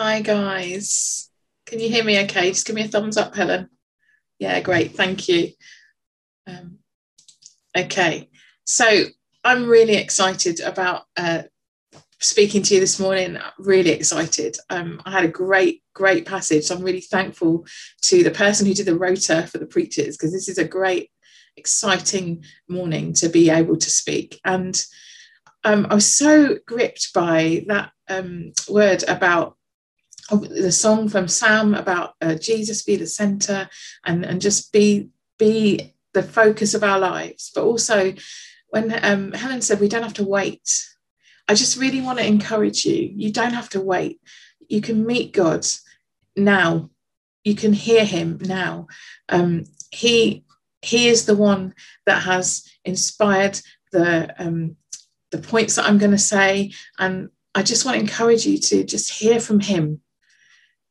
Hi, guys. Can you hear me okay? Just give me a thumbs up, Helen. Yeah, great. Thank you. Um, okay, so I'm really excited about uh, speaking to you this morning. Really excited. Um, I had a great, great passage. So I'm really thankful to the person who did the rota for the preachers because this is a great, exciting morning to be able to speak. And um, I was so gripped by that um, word about the song from Sam about uh, Jesus be the center and, and just be be the focus of our lives. But also, when um, Helen said we don't have to wait, I just really want to encourage you. You don't have to wait. You can meet God now. You can hear Him now. Um, he He is the one that has inspired the um, the points that I'm going to say, and I just want to encourage you to just hear from Him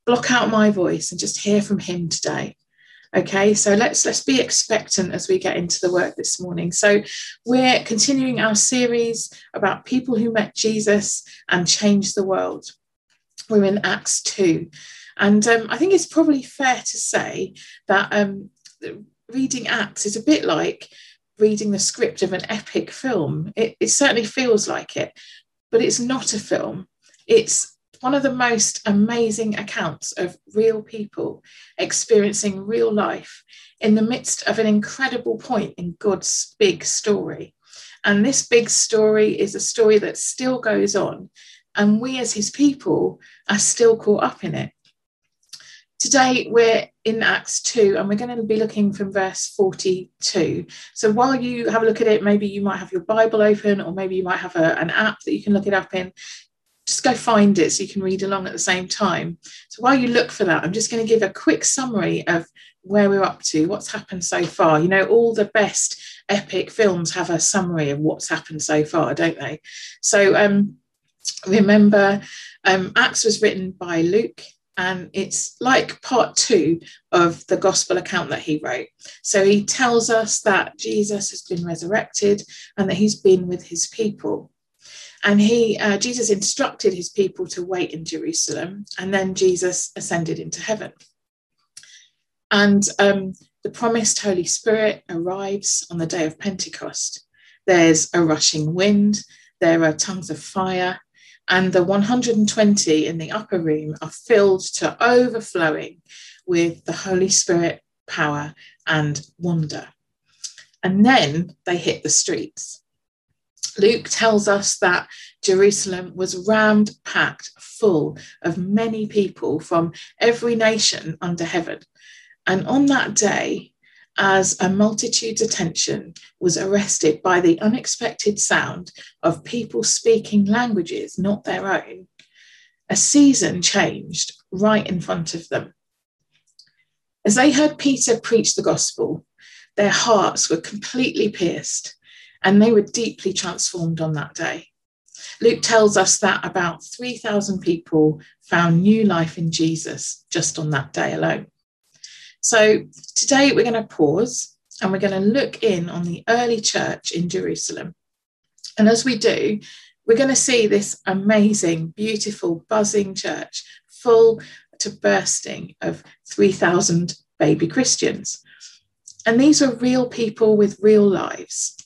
block out my voice and just hear from him today. Okay so let's let's be expectant as we get into the work this morning. So we're continuing our series about people who met jesus and changed the world. We're in acts 2 and um, i think it's probably fair to say that um, reading acts is a bit like reading the script of an epic film. It, it certainly feels like it but it's not a film. It's one of the most amazing accounts of real people experiencing real life in the midst of an incredible point in God's big story. And this big story is a story that still goes on, and we as his people are still caught up in it. Today we're in Acts 2 and we're going to be looking from verse 42. So while you have a look at it, maybe you might have your Bible open or maybe you might have a, an app that you can look it up in just go find it so you can read along at the same time. So while you look for that, I'm just going to give a quick summary of where we're up to, what's happened so far. You know, all the best epic films have a summary of what's happened so far, don't they? So um, remember, um, Acts was written by Luke. And it's like part two of the gospel account that he wrote. So he tells us that Jesus has been resurrected and that he's been with his people. And he, uh, Jesus instructed his people to wait in Jerusalem, and then Jesus ascended into heaven. And um, the promised Holy Spirit arrives on the day of Pentecost. There's a rushing wind, there are tongues of fire, and the 120 in the upper room are filled to overflowing with the Holy Spirit power and wonder. And then they hit the streets. Luke tells us that Jerusalem was rammed packed full of many people from every nation under heaven. And on that day, as a multitude's attention was arrested by the unexpected sound of people speaking languages not their own, a season changed right in front of them. As they heard Peter preach the gospel, their hearts were completely pierced and they were deeply transformed on that day. Luke tells us that about 3,000 people found new life in Jesus just on that day alone. So today we're going to pause and we're going to look in on the early church in Jerusalem. And as we do, we're going to see this amazing, beautiful, buzzing church full to bursting of 3,000 baby Christians. And these are real people with real lives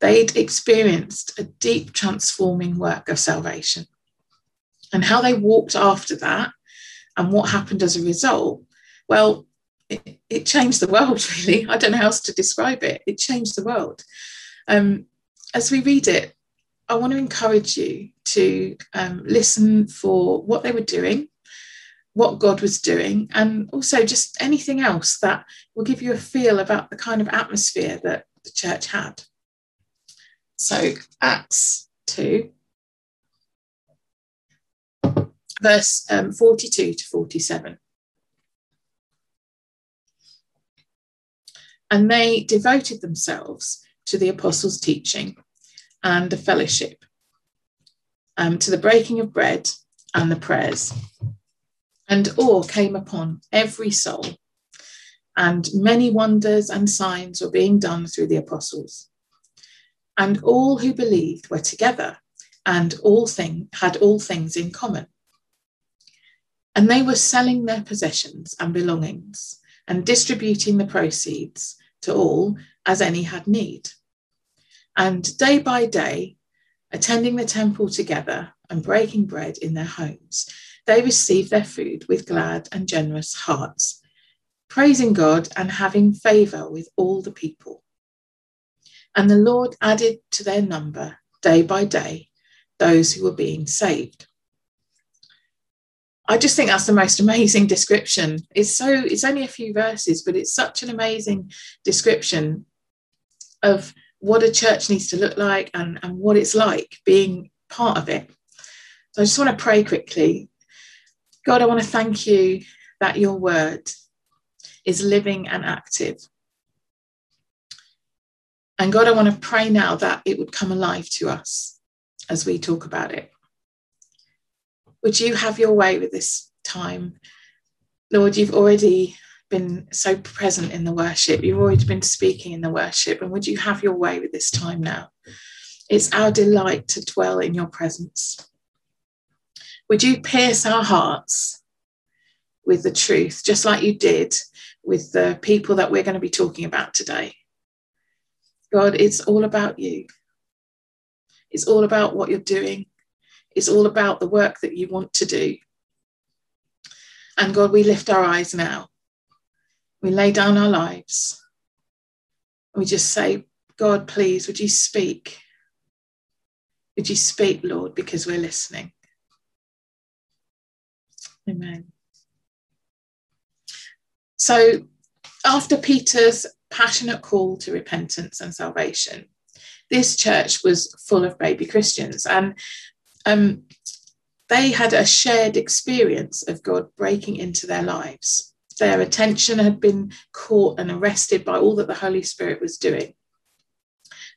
they'd experienced a deep transforming work of salvation. And how they walked after that and what happened as a result, well, it, it changed the world, really. I don't know how else to describe it. It changed the world. Um, as we read it, I want to encourage you to um, listen for what they were doing, what God was doing, and also just anything else that will give you a feel about the kind of atmosphere that the church had. So, Acts 2, verse um, 42 to 47. And they devoted themselves to the apostles' teaching and the fellowship, um, to the breaking of bread and the prayers. And awe came upon every soul, and many wonders and signs were being done through the apostles and all who believed were together and all thing, had all things in common. And they were selling their possessions and belongings and distributing the proceeds to all as any had need. And day by day, attending the temple together and breaking bread in their homes, they received their food with glad and generous hearts, praising God and having favour with all the people. And the Lord added to their number day by day those who were being saved. I just think that's the most amazing description. It's so it's only a few verses, but it's such an amazing description of what a church needs to look like and, and what it's like being part of it. So I just want to pray quickly. God, I want to thank you that your word is living and active. And God, I want to pray now that it would come alive to us as we talk about it. Would you have your way with this time? Lord, you've already been so present in the worship. You've already been speaking in the worship. And would you have your way with this time now? It's our delight to dwell in your presence. Would you pierce our hearts with the truth, just like you did with the people that we're going to be talking about today? God, it's all about you. It's all about what you're doing. It's all about the work that you want to do. And God, we lift our eyes now. We lay down our lives. We just say, God, please, would you speak? Would you speak, Lord, because we're listening? Amen. So, after Peter's passionate call to repentance and salvation. This church was full of baby Christians, and um, they had a shared experience of God breaking into their lives. Their attention had been caught and arrested by all that the Holy Spirit was doing.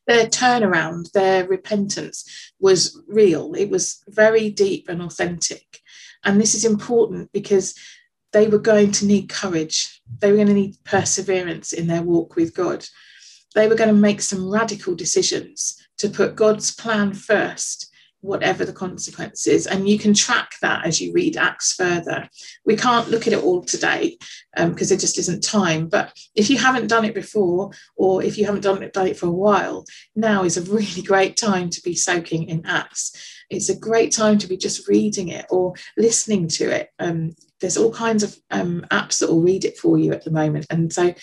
Their turnaround, their repentance was real. It was very deep and authentic. And this is important because they were going to need courage. They were going to need perseverance in their walk with God. They were going to make some radical decisions to put God's plan first, whatever the consequences. And you can track that as you read Acts further. We can't look at it all today because um, there just isn't time. But if you haven't done it before, or if you haven't done it, done it for a while, now is a really great time to be soaking in Acts. It's a great time to be just reading it or listening to it. Um, there's all kinds of um, apps that will read it for you at the moment. And so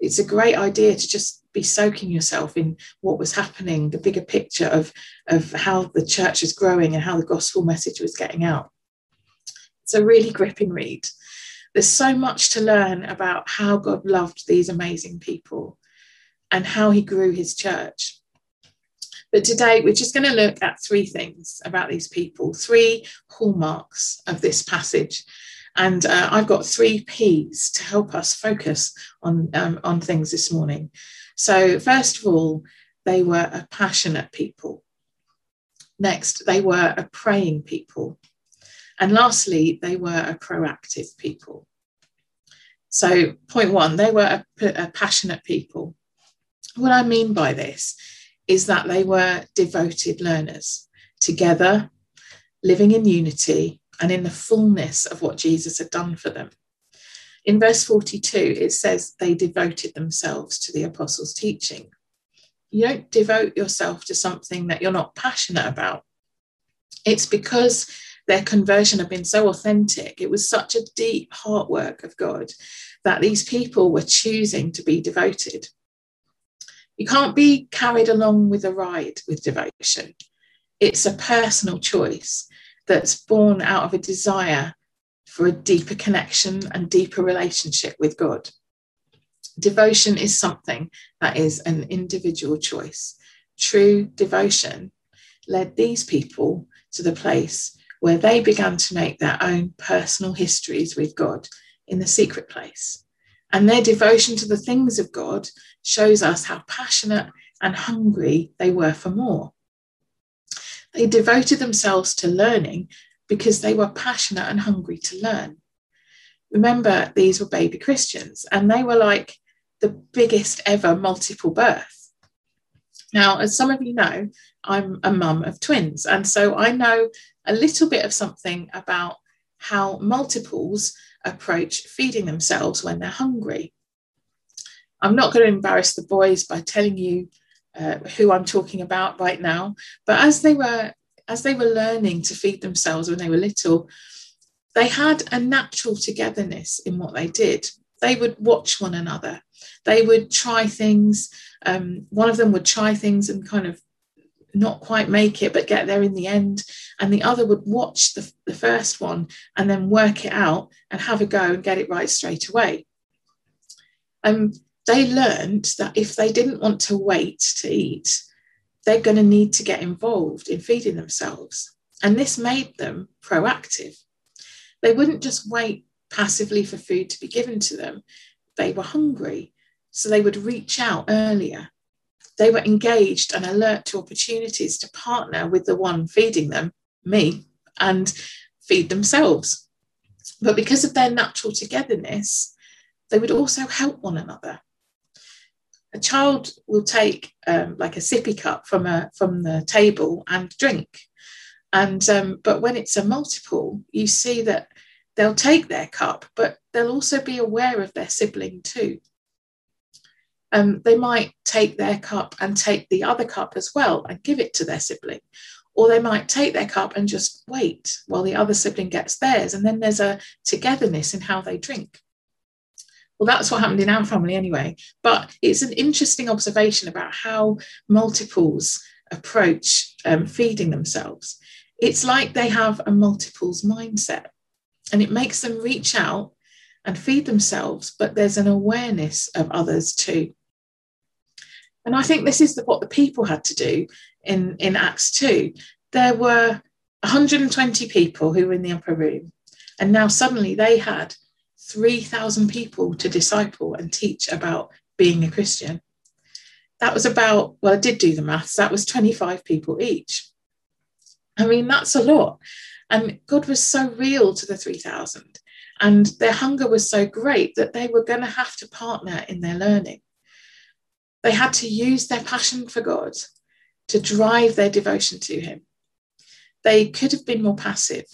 it's a great idea to just be soaking yourself in what was happening, the bigger picture of, of how the church is growing and how the gospel message was getting out. It's a really gripping read. There's so much to learn about how God loved these amazing people and how he grew his church. But today we're just going to look at three things about these people, three hallmarks of this passage and uh, I've got three P's to help us focus on, um, on things this morning. So, first of all, they were a passionate people. Next, they were a praying people. And lastly, they were a proactive people. So, point one, they were a, a passionate people. What I mean by this is that they were devoted learners, together, living in unity, and in the fullness of what Jesus had done for them. In verse 42, it says they devoted themselves to the apostles' teaching. You don't devote yourself to something that you're not passionate about. It's because their conversion had been so authentic. It was such a deep heart work of God that these people were choosing to be devoted. You can't be carried along with a ride with devotion. It's a personal choice that's born out of a desire for a deeper connection and deeper relationship with God. Devotion is something that is an individual choice. True devotion led these people to the place where they began to make their own personal histories with God in the secret place. And their devotion to the things of God shows us how passionate and hungry they were for more. They devoted themselves to learning because they were passionate and hungry to learn. Remember, these were baby Christians, and they were like the biggest ever multiple birth. Now, as some of you know, I'm a mum of twins, and so I know a little bit of something about how multiples approach feeding themselves when they're hungry. I'm not going to embarrass the boys by telling you uh, who I'm talking about right now, but as they were as they were learning to feed themselves when they were little, they had a natural togetherness in what they did. They would watch one another. They would try things. Um, one of them would try things and kind of not quite make it, but get there in the end. And the other would watch the, the first one and then work it out and have a go and get it right straight away. Um, they learned that if they didn't want to wait to eat, they're going to need to get involved in feeding themselves. And this made them proactive. They wouldn't just wait passively for food to be given to them, they were hungry. So they would reach out earlier they were engaged and alert to opportunities to partner with the one feeding them, me, and feed themselves. But because of their natural togetherness, they would also help one another. A child will take um, like a sippy cup from a from the table and drink, and um, but when it's a multiple, you see that they'll take their cup, but they'll also be aware of their sibling too um, they might take their cup and take the other cup as well and give it to their sibling. Or they might take their cup and just wait while the other sibling gets theirs. And then there's a togetherness in how they drink. Well, that's what happened in our family anyway. But it's an interesting observation about how multiples approach um, feeding themselves. It's like they have a multiples mindset and it makes them reach out and feed themselves, but there's an awareness of others too. And I think this is what the people had to do in, in Acts 2. There were 120 people who were in the upper room, and now suddenly they had 3,000 people to disciple and teach about being a Christian. That was about, well, I did do the maths, that was 25 people each. I mean, that's a lot. And God was so real to the 3,000. And their hunger was so great that they were going to have to partner in their learning. They had to use their passion for God to drive their devotion to Him. They could have been more passive,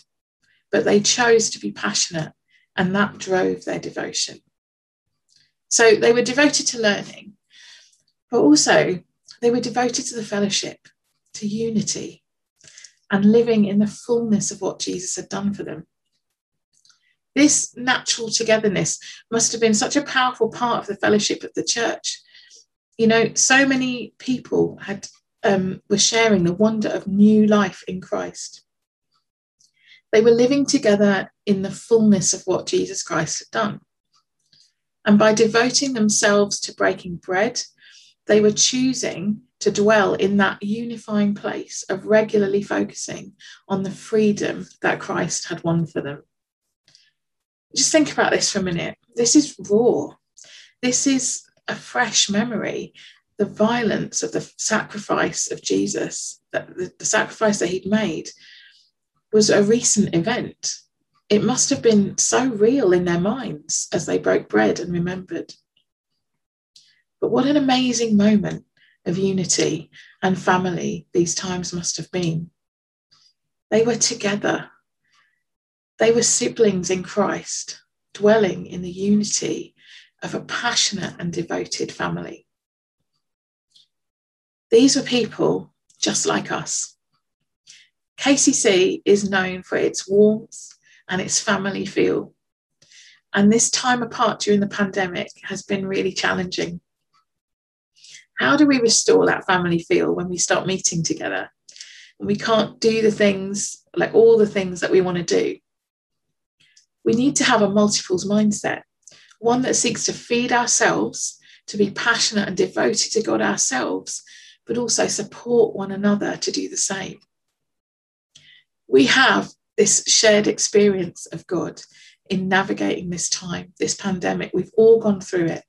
but they chose to be passionate, and that drove their devotion. So they were devoted to learning, but also they were devoted to the fellowship, to unity, and living in the fullness of what Jesus had done for them. This natural togetherness must have been such a powerful part of the fellowship of the church. You know, so many people had um, were sharing the wonder of new life in Christ. They were living together in the fullness of what Jesus Christ had done. And by devoting themselves to breaking bread, they were choosing to dwell in that unifying place of regularly focusing on the freedom that Christ had won for them just think about this for a minute. This is raw. This is a fresh memory. The violence of the sacrifice of Jesus, that the, the sacrifice that he'd made, was a recent event. It must have been so real in their minds as they broke bread and remembered. But what an amazing moment of unity and family these times must have been. They were together they were siblings in Christ, dwelling in the unity of a passionate and devoted family. These were people just like us. KCC is known for its warmth and its family feel. And this time apart during the pandemic has been really challenging. How do we restore that family feel when we start meeting together and we can't do the things like all the things that we want to do? we need to have a multiples mindset, one that seeks to feed ourselves, to be passionate and devoted to God ourselves, but also support one another to do the same. We have this shared experience of God in navigating this time, this pandemic. We've all gone through it.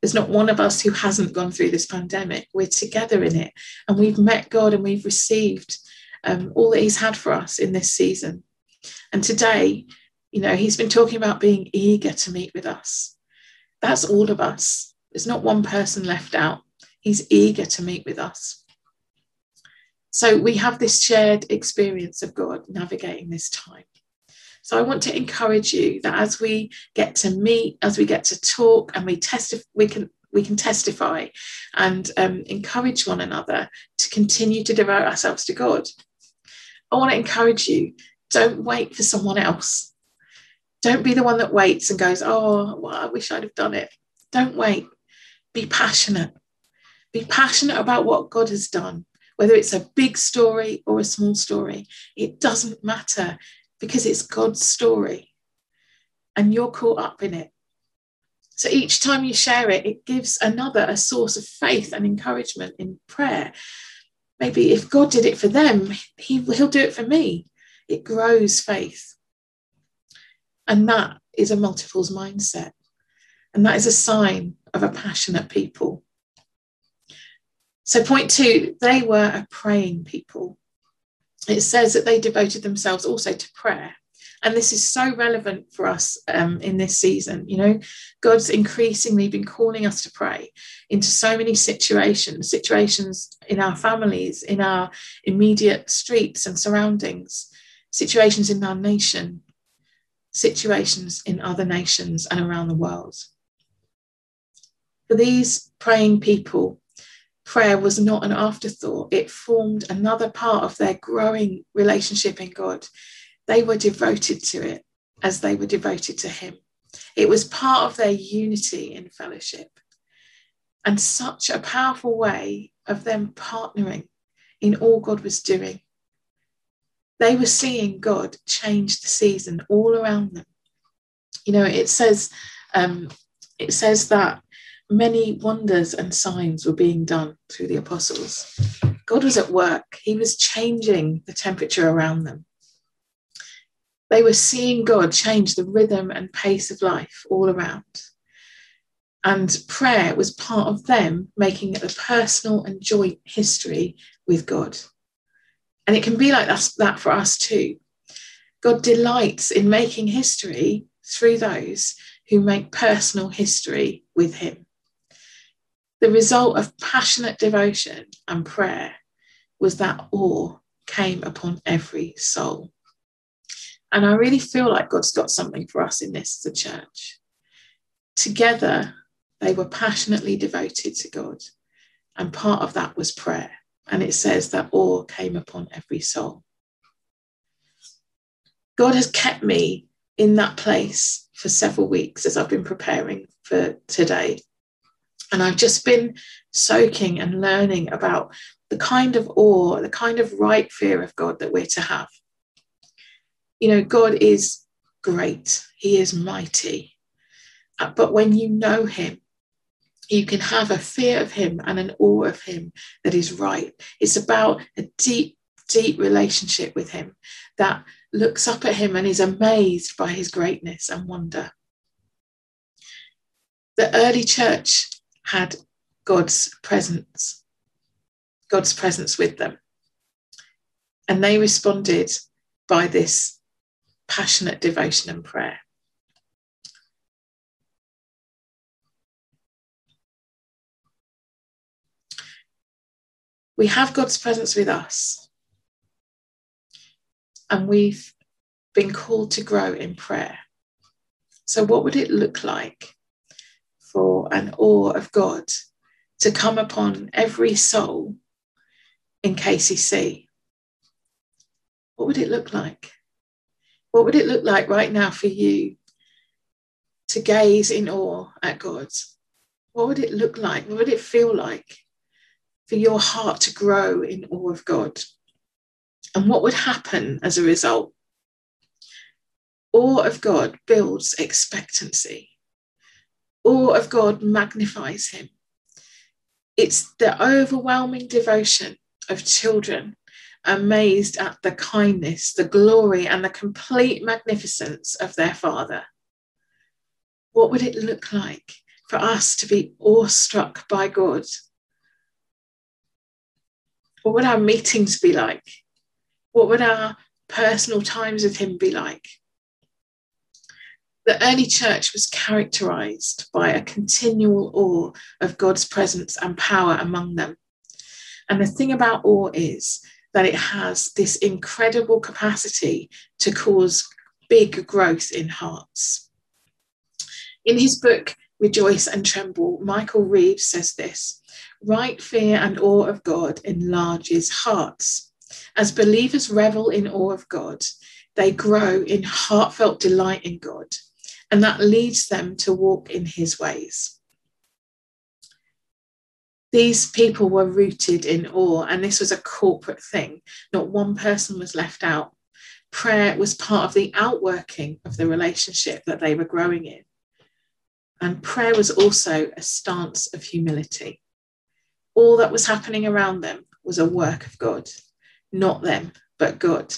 There's not one of us who hasn't gone through this pandemic. We're together in it and we've met God and we've received um, all that He's had for us in this season. And today, you know, he's been talking about being eager to meet with us. That's all of us. There's not one person left out. He's eager to meet with us. So we have this shared experience of God navigating this time. So I want to encourage you that as we get to meet, as we get to talk, and we testify, we can we can testify and um, encourage one another to continue to devote ourselves to God. I want to encourage you: don't wait for someone else. Don't be the one that waits and goes, "Oh, well, I wish I'd have done it." Don't wait. Be passionate. Be passionate about what God has done whether it's a big story or a small story, it doesn't matter because it's God's story and you're caught up in it. So each time you share it, it gives another a source of faith and encouragement in prayer. Maybe if God did it for them, he, He'll do it for me. It grows faith. And that is a multiples mindset. And that is a sign of a passionate people. So, point two, they were a praying people. It says that they devoted themselves also to prayer. And this is so relevant for us um, in this season. You know, God's increasingly been calling us to pray into so many situations, situations in our families, in our immediate streets and surroundings, situations in our nation, situations in other nations and around the world. For these praying people, prayer was not an afterthought, it formed another part of their growing relationship in God. They were devoted to it as they were devoted to Him. It was part of their unity in fellowship and such a powerful way of them partnering in all God was doing. They were seeing God change the season all around them. You know, it says, um, it says that many wonders and signs were being done through the apostles. God was at work, He was changing the temperature around them. They were seeing God change the rhythm and pace of life all around. And prayer was part of them making a personal and joint history with God. And it can be like that, that for us too. God delights in making history through those who make personal history with Him. The result of passionate devotion and prayer was that awe came upon every soul. And I really feel like God's got something for us in this as a church. Together, they were passionately devoted to God, and part of that was prayer. And it says that awe came upon every soul. God has kept me in that place for several weeks as I've been preparing for today. And I've just been soaking and learning about the kind of awe, the kind of right fear of God that we're to have. You know, God is great, He is mighty. Uh, but when you know Him, you can have a fear of Him and an awe of Him that is right. It's about a deep, deep relationship with Him that looks up at Him and is amazed by His greatness and wonder. The early church had God's presence, God's presence with them. And they responded by this passionate devotion and prayer. We have God's presence with us, and we've been called to grow in prayer. So, what would it look like for an awe of God to come upon every soul in KCC, what would it look like? What would it look like right now for you to gaze in awe at God? What would it look like? What would it feel like for your heart to grow in awe of God? And what would happen as a result? Awe of God builds expectancy awe of God magnifies him. It's the overwhelming devotion of children amazed at the kindness, the glory, and the complete magnificence of their Father. What would it look like for us to be awestruck by God? What would our meetings be like? What would our personal times with Him be like? The early church was characterized by a continual awe of God's presence and power among them. And the thing about awe is that it has this incredible capacity to cause big growth in hearts. In his book, Rejoice and Tremble, Michael Reeves says this right fear and awe of God enlarges hearts. As believers revel in awe of God, they grow in heartfelt delight in God, and that leads them to walk in his ways. These people were rooted in awe, and this was a corporate thing. Not one person was left out. Prayer was part of the outworking of the relationship that they were growing in. And prayer was also a stance of humility. All that was happening around them was a work of God, not them, but God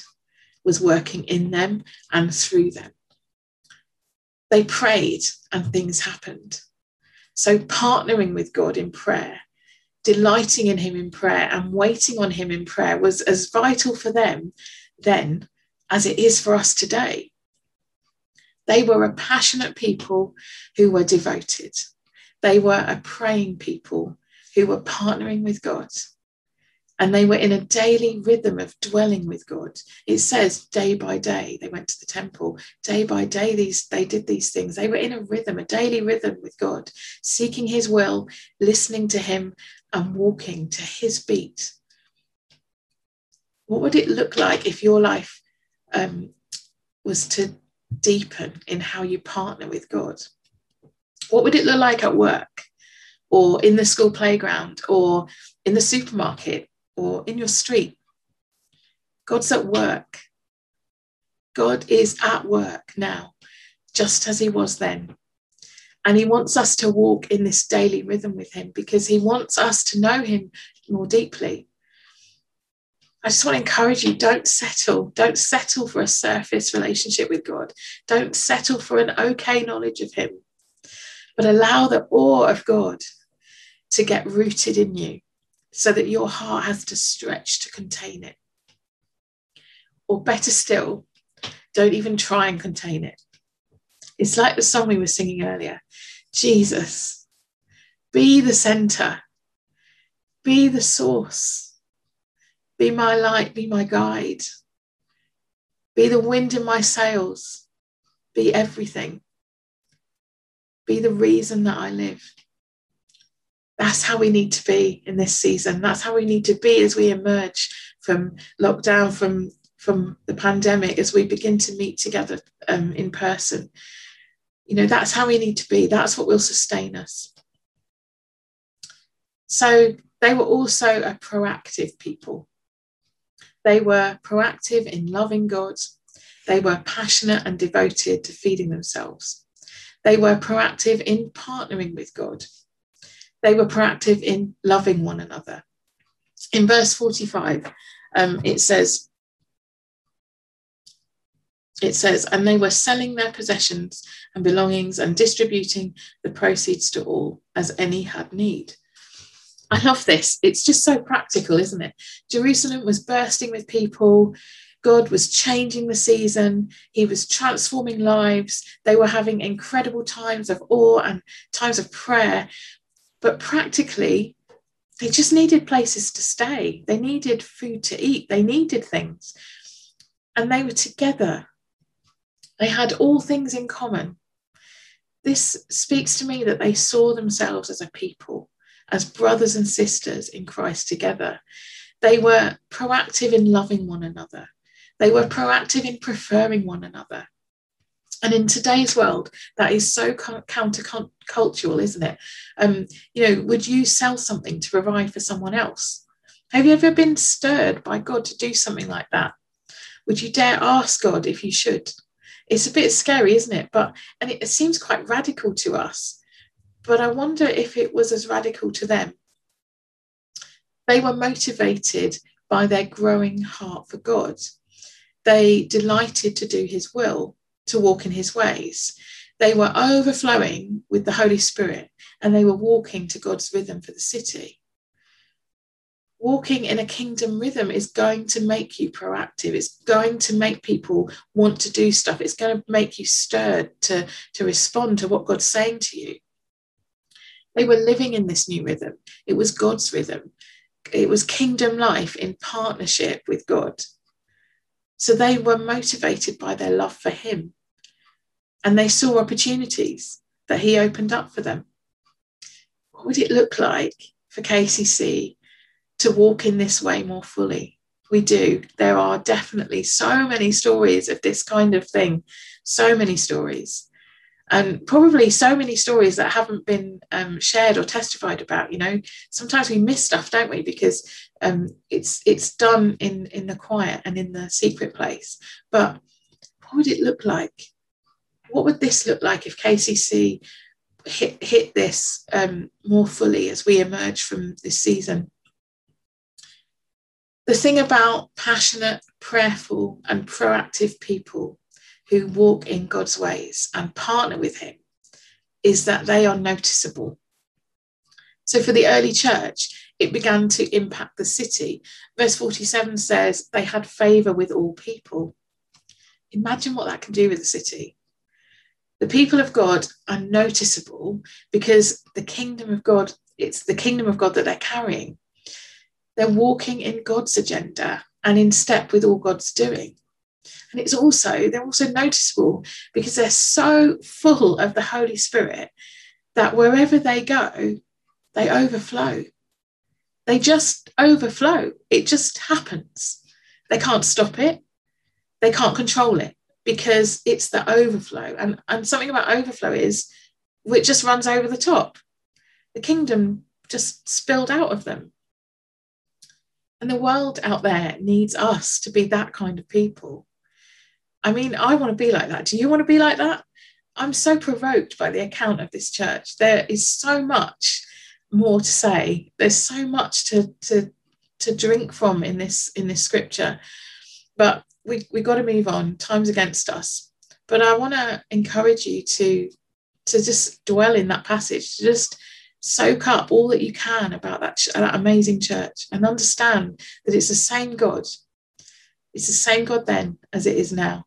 was working in them and through them. They prayed and things happened. So, partnering with God in prayer delighting in him in prayer and waiting on him in prayer was as vital for them then as it is for us today. They were a passionate people who were devoted. They were a praying people who were partnering with God. And they were in a daily rhythm of dwelling with god. It says day by day they went to the temple. Day by day these they did these things. They were in a rhythm a daily rhythm with god seeking his will listening to him and walking to his beat. What would it look like if your life um, was to deepen in how you partner with god? What would it look like at work or in the school playground or in the supermarket or in your street. God's at work. God is at work now, just as he was then. And he wants us to walk in this daily rhythm with him because he wants us to know him more deeply. I just want to encourage you don't settle. Don't settle for a surface relationship with God. Don't settle for an okay knowledge of him, but allow the awe of God to get rooted in you so that your heart has to stretch to contain it. Or better still, don't even try and contain it. It's like the song we were singing earlier. Jesus, be the center, be the source, be my light, be my guide, be the wind in my sails, be everything, be the reason that I live that's how we need to be in this season. That's how we need to be as we emerge from lockdown, from from the pandemic, as we begin to meet together um, in person. You know, that's how we need to be. That's what will sustain us. So they were also a proactive people. They were proactive in loving God. They were passionate and devoted to feeding themselves. They were proactive in partnering with God they were proactive in loving one another. In verse 45, um, it says, it says, and they were selling their possessions and belongings and distributing the proceeds to all as any had need. I love this. It's just so practical, isn't it? Jerusalem was bursting with people. God was changing the season. He was transforming lives. They were having incredible times of awe and times of prayer. But practically, they just needed places to stay. They needed food to eat. They needed things. And they were together. They had all things in common. This speaks to me that they saw themselves as a people, as brothers and sisters in Christ together. They were proactive in loving one another. They were proactive in preferring one another. And in today's world, that is so countercultural, isn't it? Um, you know, would you sell something to provide for someone else? Have you ever been stirred by God to do something like that? Would you dare ask God if you should? It's a bit scary, isn't it? But and it seems quite radical to us. But I wonder if it was as radical to them. They were motivated by their growing heart for God. They delighted to do his will to walk in his ways. They were overflowing with the Holy Spirit and they were walking to God's rhythm for the city. Walking in a kingdom rhythm is going to make you proactive. It's going to make people want to do stuff. It's going to make you stirred to, to respond to what God's saying to you. They were living in this new rhythm. It was God's rhythm. It was kingdom life in partnership with God. So they were motivated by their love for him and they saw opportunities that he opened up for them. What would it look like for KCC to walk in this way more fully? We do. There are definitely so many stories of this kind of thing, so many stories and probably so many stories that haven't been um, shared or testified about you know sometimes we miss stuff don't we because um, it's it's done in in the quiet and in the secret place but what would it look like what would this look like if kcc hit hit this um, more fully as we emerge from this season the thing about passionate prayerful and proactive people who walk in God's ways and partner with Him is that they are noticeable. So for the early church, it began to impact the city. Verse 47 says they had favor with all people. Imagine what that can do with the city. The people of God are noticeable because the kingdom of God, it's the kingdom of God that they're carrying. They're walking in God's agenda and in step with all God's doing. And it's also, they're also noticeable because they're so full of the Holy Spirit that wherever they go, they overflow. They just overflow. It just happens. They can't stop it. They can't control it because it's the overflow. And, and something about overflow is it just runs over the top. The kingdom just spilled out of them. And the world out there needs us to be that kind of people. I mean, I want to be like that. Do you want to be like that? I'm so provoked by the account of this church. There is so much more to say. There's so much to to to drink from in this in this scripture. But we we got to move on. Time's against us. But I want to encourage you to to just dwell in that passage, to just soak up all that you can about that, that amazing church and understand that it's the same God. It's the same God then as it is now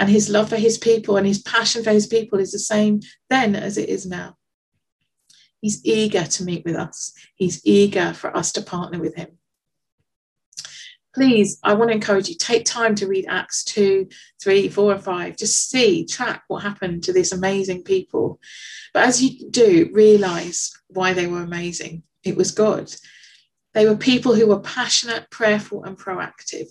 and his love for his people and his passion for his people is the same then as it is now. He's eager to meet with us, he's eager for us to partner with him. Please, I want to encourage you, take time to read Acts 2, 3, 4, and 5. Just see, track what happened to these amazing people. But as you do, realize why they were amazing. It was God. They were people who were passionate, prayerful, and proactive.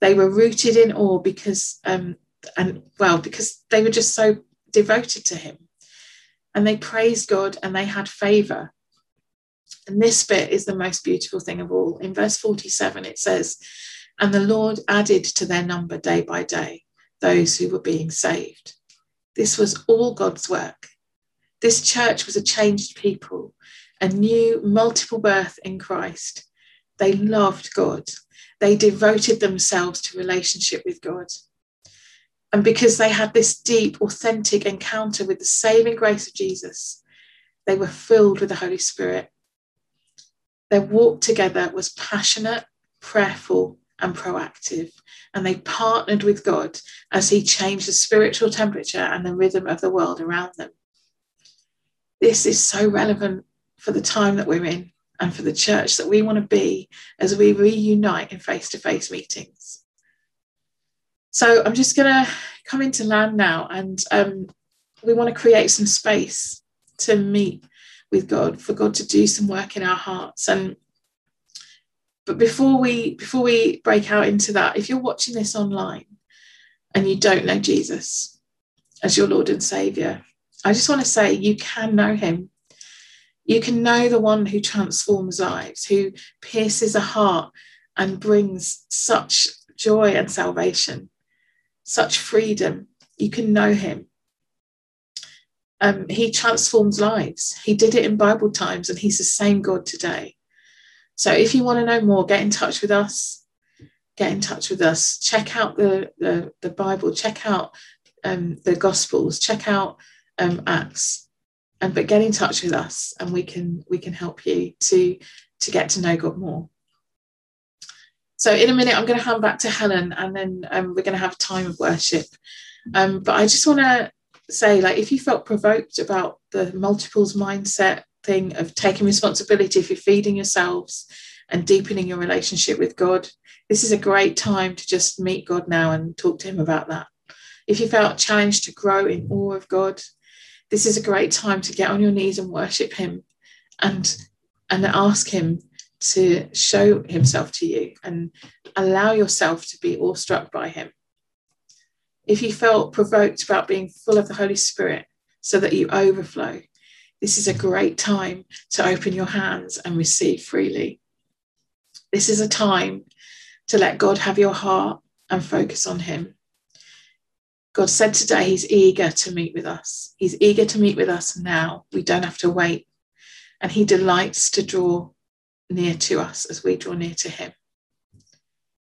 They were rooted in awe because um, and well, because they were just so devoted to him. And they praised God and they had favor. And this bit is the most beautiful thing of all. In verse 47, it says, And the Lord added to their number day by day those who were being saved. This was all God's work. This church was a changed people, a new multiple birth in Christ. They loved God. They devoted themselves to relationship with God. And because they had this deep, authentic encounter with the saving grace of Jesus, they were filled with the Holy Spirit. Their walk together was passionate, prayerful, and proactive. And they partnered with God as He changed the spiritual temperature and the rhythm of the world around them. This is so relevant for the time that we're in and for the church that we want to be as we reunite in face to face meetings. So I'm just going to come into land now, and um, we want to create some space to meet with God, for God to do some work in our hearts. And but before we before we break out into that, if you're watching this online and you don't know Jesus as your Lord and Savior, I just want to say you can know Him. You can know the one who transforms lives, who pierces a heart and brings such joy and salvation such freedom. You can know him. Um, he transforms lives. He did it in Bible times, and he's the same God today. So if you want to know more, get in touch with us. Get in touch with us. Check out the, the, the Bible, check out um, the Gospels, check out um, Acts. And but get in touch with us and we can we can help you to to get to know God more. So in a minute, I'm going to hand back to Helen, and then um, we're going to have time of worship. Um, but I just want to say, like, if you felt provoked about the multiples mindset thing of taking responsibility for feeding yourselves and deepening your relationship with God, this is a great time to just meet God now and talk to Him about that. If you felt challenged to grow in awe of God, this is a great time to get on your knees and worship Him and, and ask Him to show Himself to you and allow yourself to be awestruck by Him. If you felt provoked about being full of the Holy Spirit so that you overflow, this is a great time to open your hands and receive freely. This is a time to let God have your heart and focus on Him. God said today He's eager to meet with us. He's eager to meet with us now. We don't have to wait. And He delights to draw near to us as we draw near to Him.